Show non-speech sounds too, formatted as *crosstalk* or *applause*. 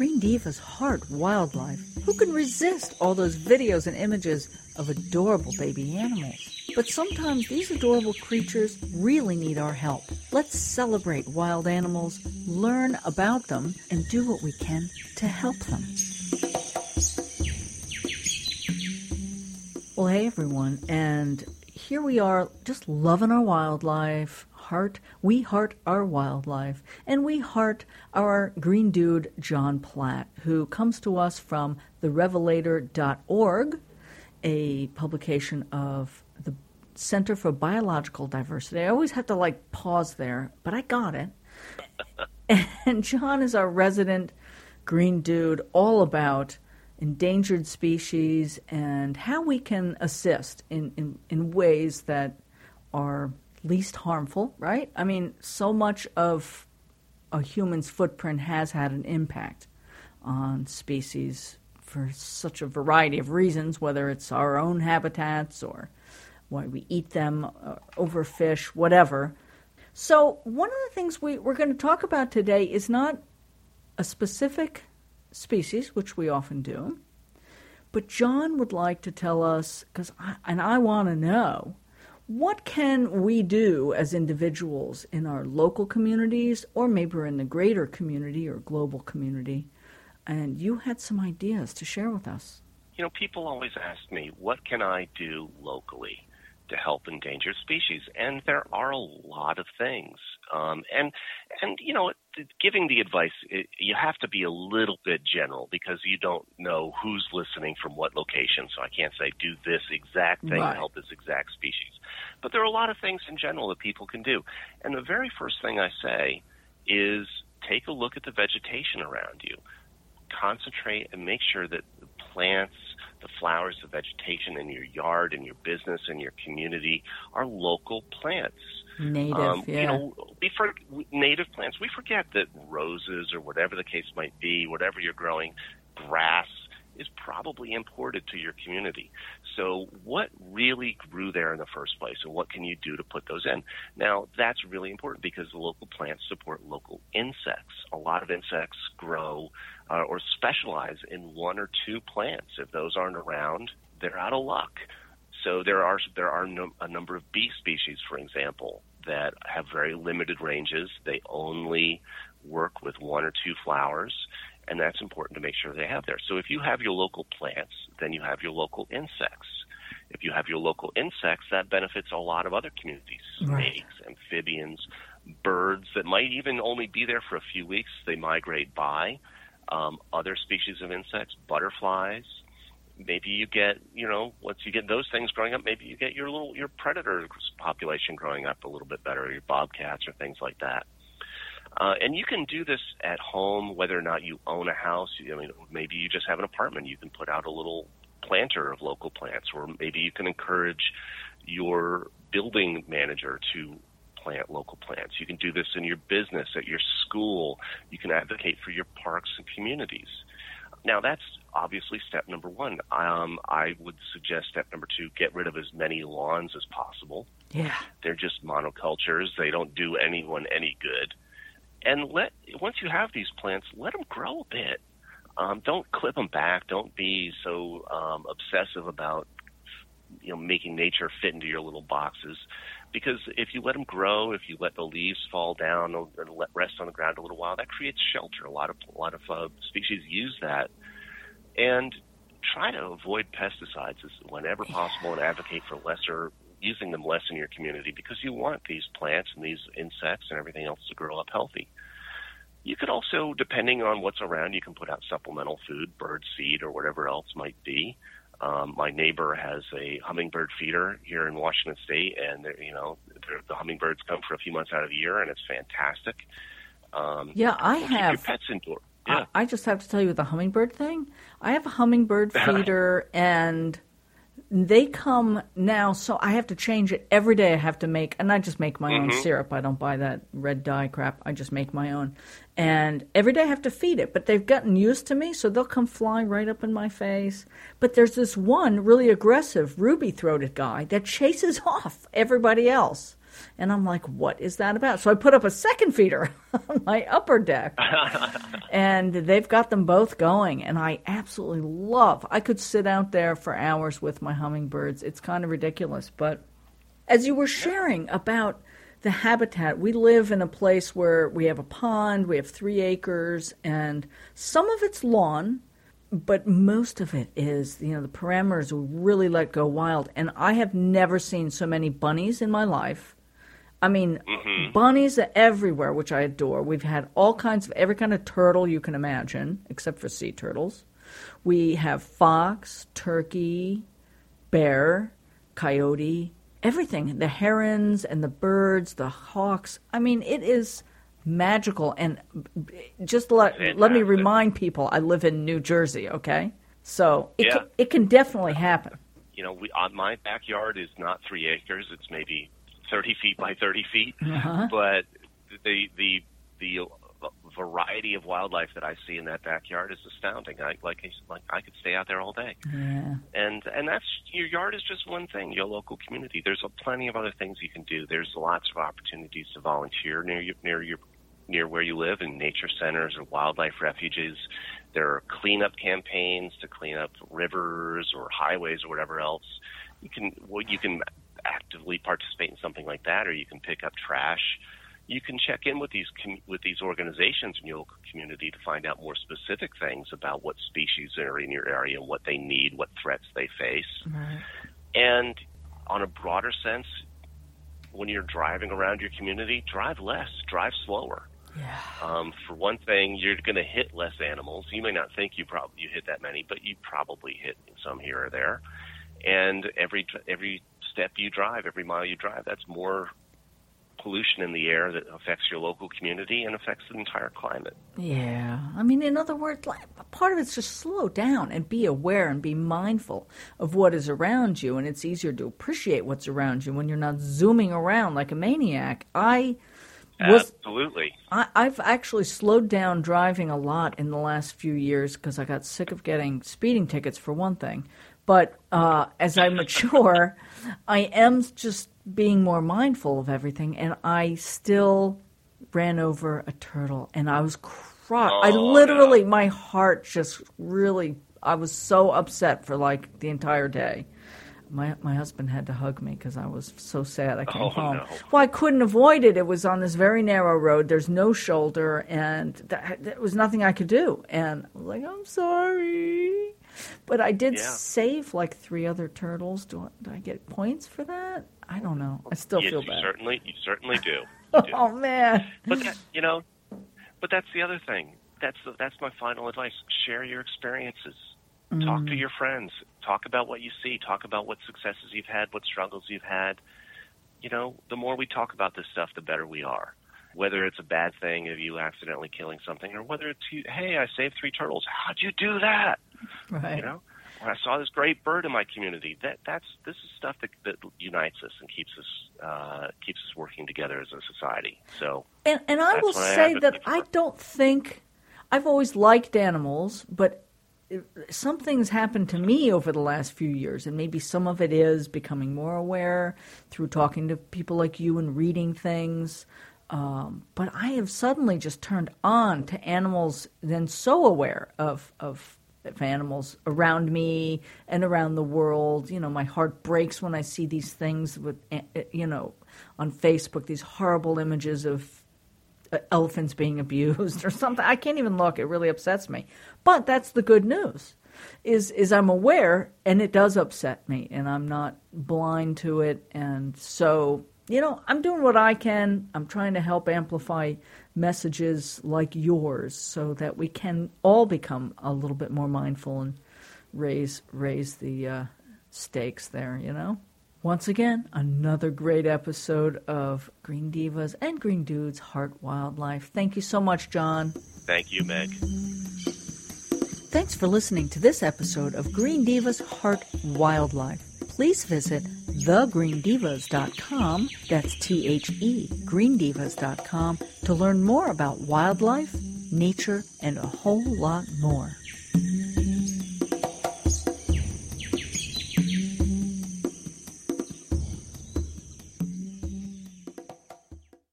Green Divas heart wildlife. Who can resist all those videos and images of adorable baby animals? But sometimes these adorable creatures really need our help. Let's celebrate wild animals, learn about them, and do what we can to help them. Well, hey everyone, and here we are just loving our wildlife. Heart, we heart our wildlife, and we heart our green dude, John Platt, who comes to us from therevelator.org, a publication of the Center for Biological Diversity. I always have to like pause there, but I got it. *laughs* and John is our resident green dude, all about endangered species and how we can assist in, in, in ways that are least harmful, right? I mean, so much of a human's footprint has had an impact on species for such a variety of reasons, whether it's our own habitats or why we eat them, uh, overfish, whatever. So, one of the things we, we're going to talk about today is not a specific species, which we often do, but John would like to tell us, because and I want to know, what can we do as individuals in our local communities, or maybe in the greater community or global community? And you had some ideas to share with us. You know, people always ask me, what can I do locally? To help endangered species, and there are a lot of things. Um, and and you know, giving the advice, it, you have to be a little bit general because you don't know who's listening from what location. So I can't say do this exact thing right. to help this exact species. But there are a lot of things in general that people can do. And the very first thing I say is take a look at the vegetation around you. Concentrate and make sure that plants the flowers, the vegetation in your yard, in your business, in your community are local plants. Native, um, yeah. You know, we for native plants. We forget that roses or whatever the case might be, whatever you're growing, grass is probably imported to your community. So, what really grew there in the first place, and what can you do to put those in? Now, that's really important because the local plants support local insects. A lot of insects grow uh, or specialize in one or two plants. If those aren't around, they're out of luck. So there are there are no, a number of bee species, for example, that have very limited ranges. They only work with one or two flowers, and that's important to make sure they have there. So if you have your local plants, then you have your local insects. If you have your local insects, that benefits a lot of other communities, right. snakes, amphibians, birds that might even only be there for a few weeks. They migrate by um, other species of insects, butterflies. Maybe you get, you know, once you get those things growing up, maybe you get your little your predator population growing up a little bit better, your bobcats or things like that. Uh, and you can do this at home, whether or not you own a house. I mean, maybe you just have an apartment. You can put out a little planter of local plants, or maybe you can encourage your building manager to plant local plants. You can do this in your business, at your school. You can advocate for your parks and communities. Now, that's obviously step number one. Um, I would suggest step number two get rid of as many lawns as possible. Yeah. They're just monocultures, they don't do anyone any good. And let once you have these plants, let them grow a bit. Um, don't clip them back. Don't be so um, obsessive about you know making nature fit into your little boxes because if you let them grow, if you let the leaves fall down and let rest on the ground a little while, that creates shelter. A lot of a lot of uh, species use that, and try to avoid pesticides whenever possible, and advocate for lesser using them less in your community because you want these plants and these insects and everything else to grow up healthy. You could also, depending on what's around, you can put out supplemental food, bird seed, or whatever else might be. Um, my neighbor has a hummingbird feeder here in Washington State, and you know the hummingbirds come for a few months out of the year, and it's fantastic. Um, yeah, I have pets indoor. Yeah. I, I just have to tell you the hummingbird thing. I have a hummingbird *laughs* feeder, and they come now, so I have to change it every day. I have to make, and I just make my mm-hmm. own syrup. I don't buy that red dye crap. I just make my own, and every day I have to feed it. But they've gotten used to me, so they'll come fly right up in my face. But there's this one really aggressive ruby throated guy that chases *laughs* off everybody else. And I'm like, what is that about? So I put up a second feeder *laughs* on my upper deck. *laughs* and they've got them both going. And I absolutely love, I could sit out there for hours with my hummingbirds. It's kind of ridiculous. But as you were sharing about the habitat, we live in a place where we have a pond, we have three acres, and some of it's lawn, but most of it is, you know, the parameters really let go wild. And I have never seen so many bunnies in my life. I mean, mm-hmm. bunnies are everywhere, which I adore. We've had all kinds of every kind of turtle you can imagine, except for sea turtles. We have fox, turkey, bear, coyote, everything. The herons and the birds, the hawks. I mean, it is magical. And just let Fantastic. let me remind people, I live in New Jersey. Okay, so it yeah. can, it can definitely happen. You know, we, on my backyard is not three acres; it's maybe thirty feet by thirty feet. Uh-huh. But the the the variety of wildlife that I see in that backyard is astounding. I like like I could stay out there all day. Yeah. And and that's your yard is just one thing. Your local community. There's a, plenty of other things you can do. There's lots of opportunities to volunteer near you, near your near where you live in nature centers or wildlife refuges. There are cleanup campaigns to clean up rivers or highways or whatever else. You can well, you can actively participate in something like that, or you can pick up trash. You can check in with these com- with these organizations in your local community to find out more specific things about what species are in your area and what they need, what threats they face. Right. And on a broader sense, when you're driving around your community, drive less, drive slower. Yeah. Um, for one thing, you're going to hit less animals. You may not think you probably you hit that many, but you probably hit some here or there. And every every step you drive, every mile you drive, that's more pollution in the air that affects your local community and affects the entire climate. Yeah. I mean, in other words, part of it's just slow down and be aware and be mindful of what is around you. And it's easier to appreciate what's around you when you're not zooming around like a maniac. I was, Absolutely. I, I've actually slowed down driving a lot in the last few years because I got sick of getting speeding tickets, for one thing. But uh, as I mature, I am just being more mindful of everything, and I still ran over a turtle, and I was crying. Oh, I literally, no. my heart just really, I was so upset for like the entire day my my husband had to hug me because I was so sad. I came oh, home. No. Well, I couldn't avoid it. It was on this very narrow road. There's no shoulder, and that, there was nothing I could do. And I was like, I'm sorry, but I did yeah. save like three other turtles. Do I, do I get points for that? I don't know. I still yes, feel you bad. Certainly, you certainly do. *laughs* You do. oh man! But that, you know, but that's the other thing. That's that's my final advice. Share your experiences Mm. Talk to mm. your friends. Talk about what you see. Talk about what successes you've had, what struggles you've had. You know, the more we talk about this stuff, the better we are. Whether it's a bad thing of you accidentally killing something, or whether it's you, hey, I saved three turtles. How'd you do that? *laughs* Right. You know, when I saw this great bird in my community. That that's this is stuff that, that unites us and keeps us uh, keeps us working together as a society. So, and and I will say I that I don't think I've always liked animals, but something's happened to me over the last few years, and maybe some of it is becoming more aware through talking to people like you and reading things. Um, but I have suddenly just turned on to animals, then so aware of, of of animals around me and around the world. You know, my heart breaks when I see these things with, eh, eh, you know, on Facebook, these horrible images of uh, elephants being abused *laughs* or something. I can't even look. It really upsets me. But that's the good news. Is is I'm aware and it does upset me and I'm not blind to it and so you know, I'm doing what I can. I'm trying to help amplify messages like yours so that we can all become a little bit more mindful and raise raise the uh, stakes there, you know? Once again, another great episode of Green Divas and Green Dudes Heart Wildlife. Thank you so much, John. Thank you, Meg. Thanks for listening to this episode of Green Divas Heart Wildlife. Please visit thegreendivas.com, that's T H E, greendivas.com, to learn more about wildlife, nature, and a whole lot more.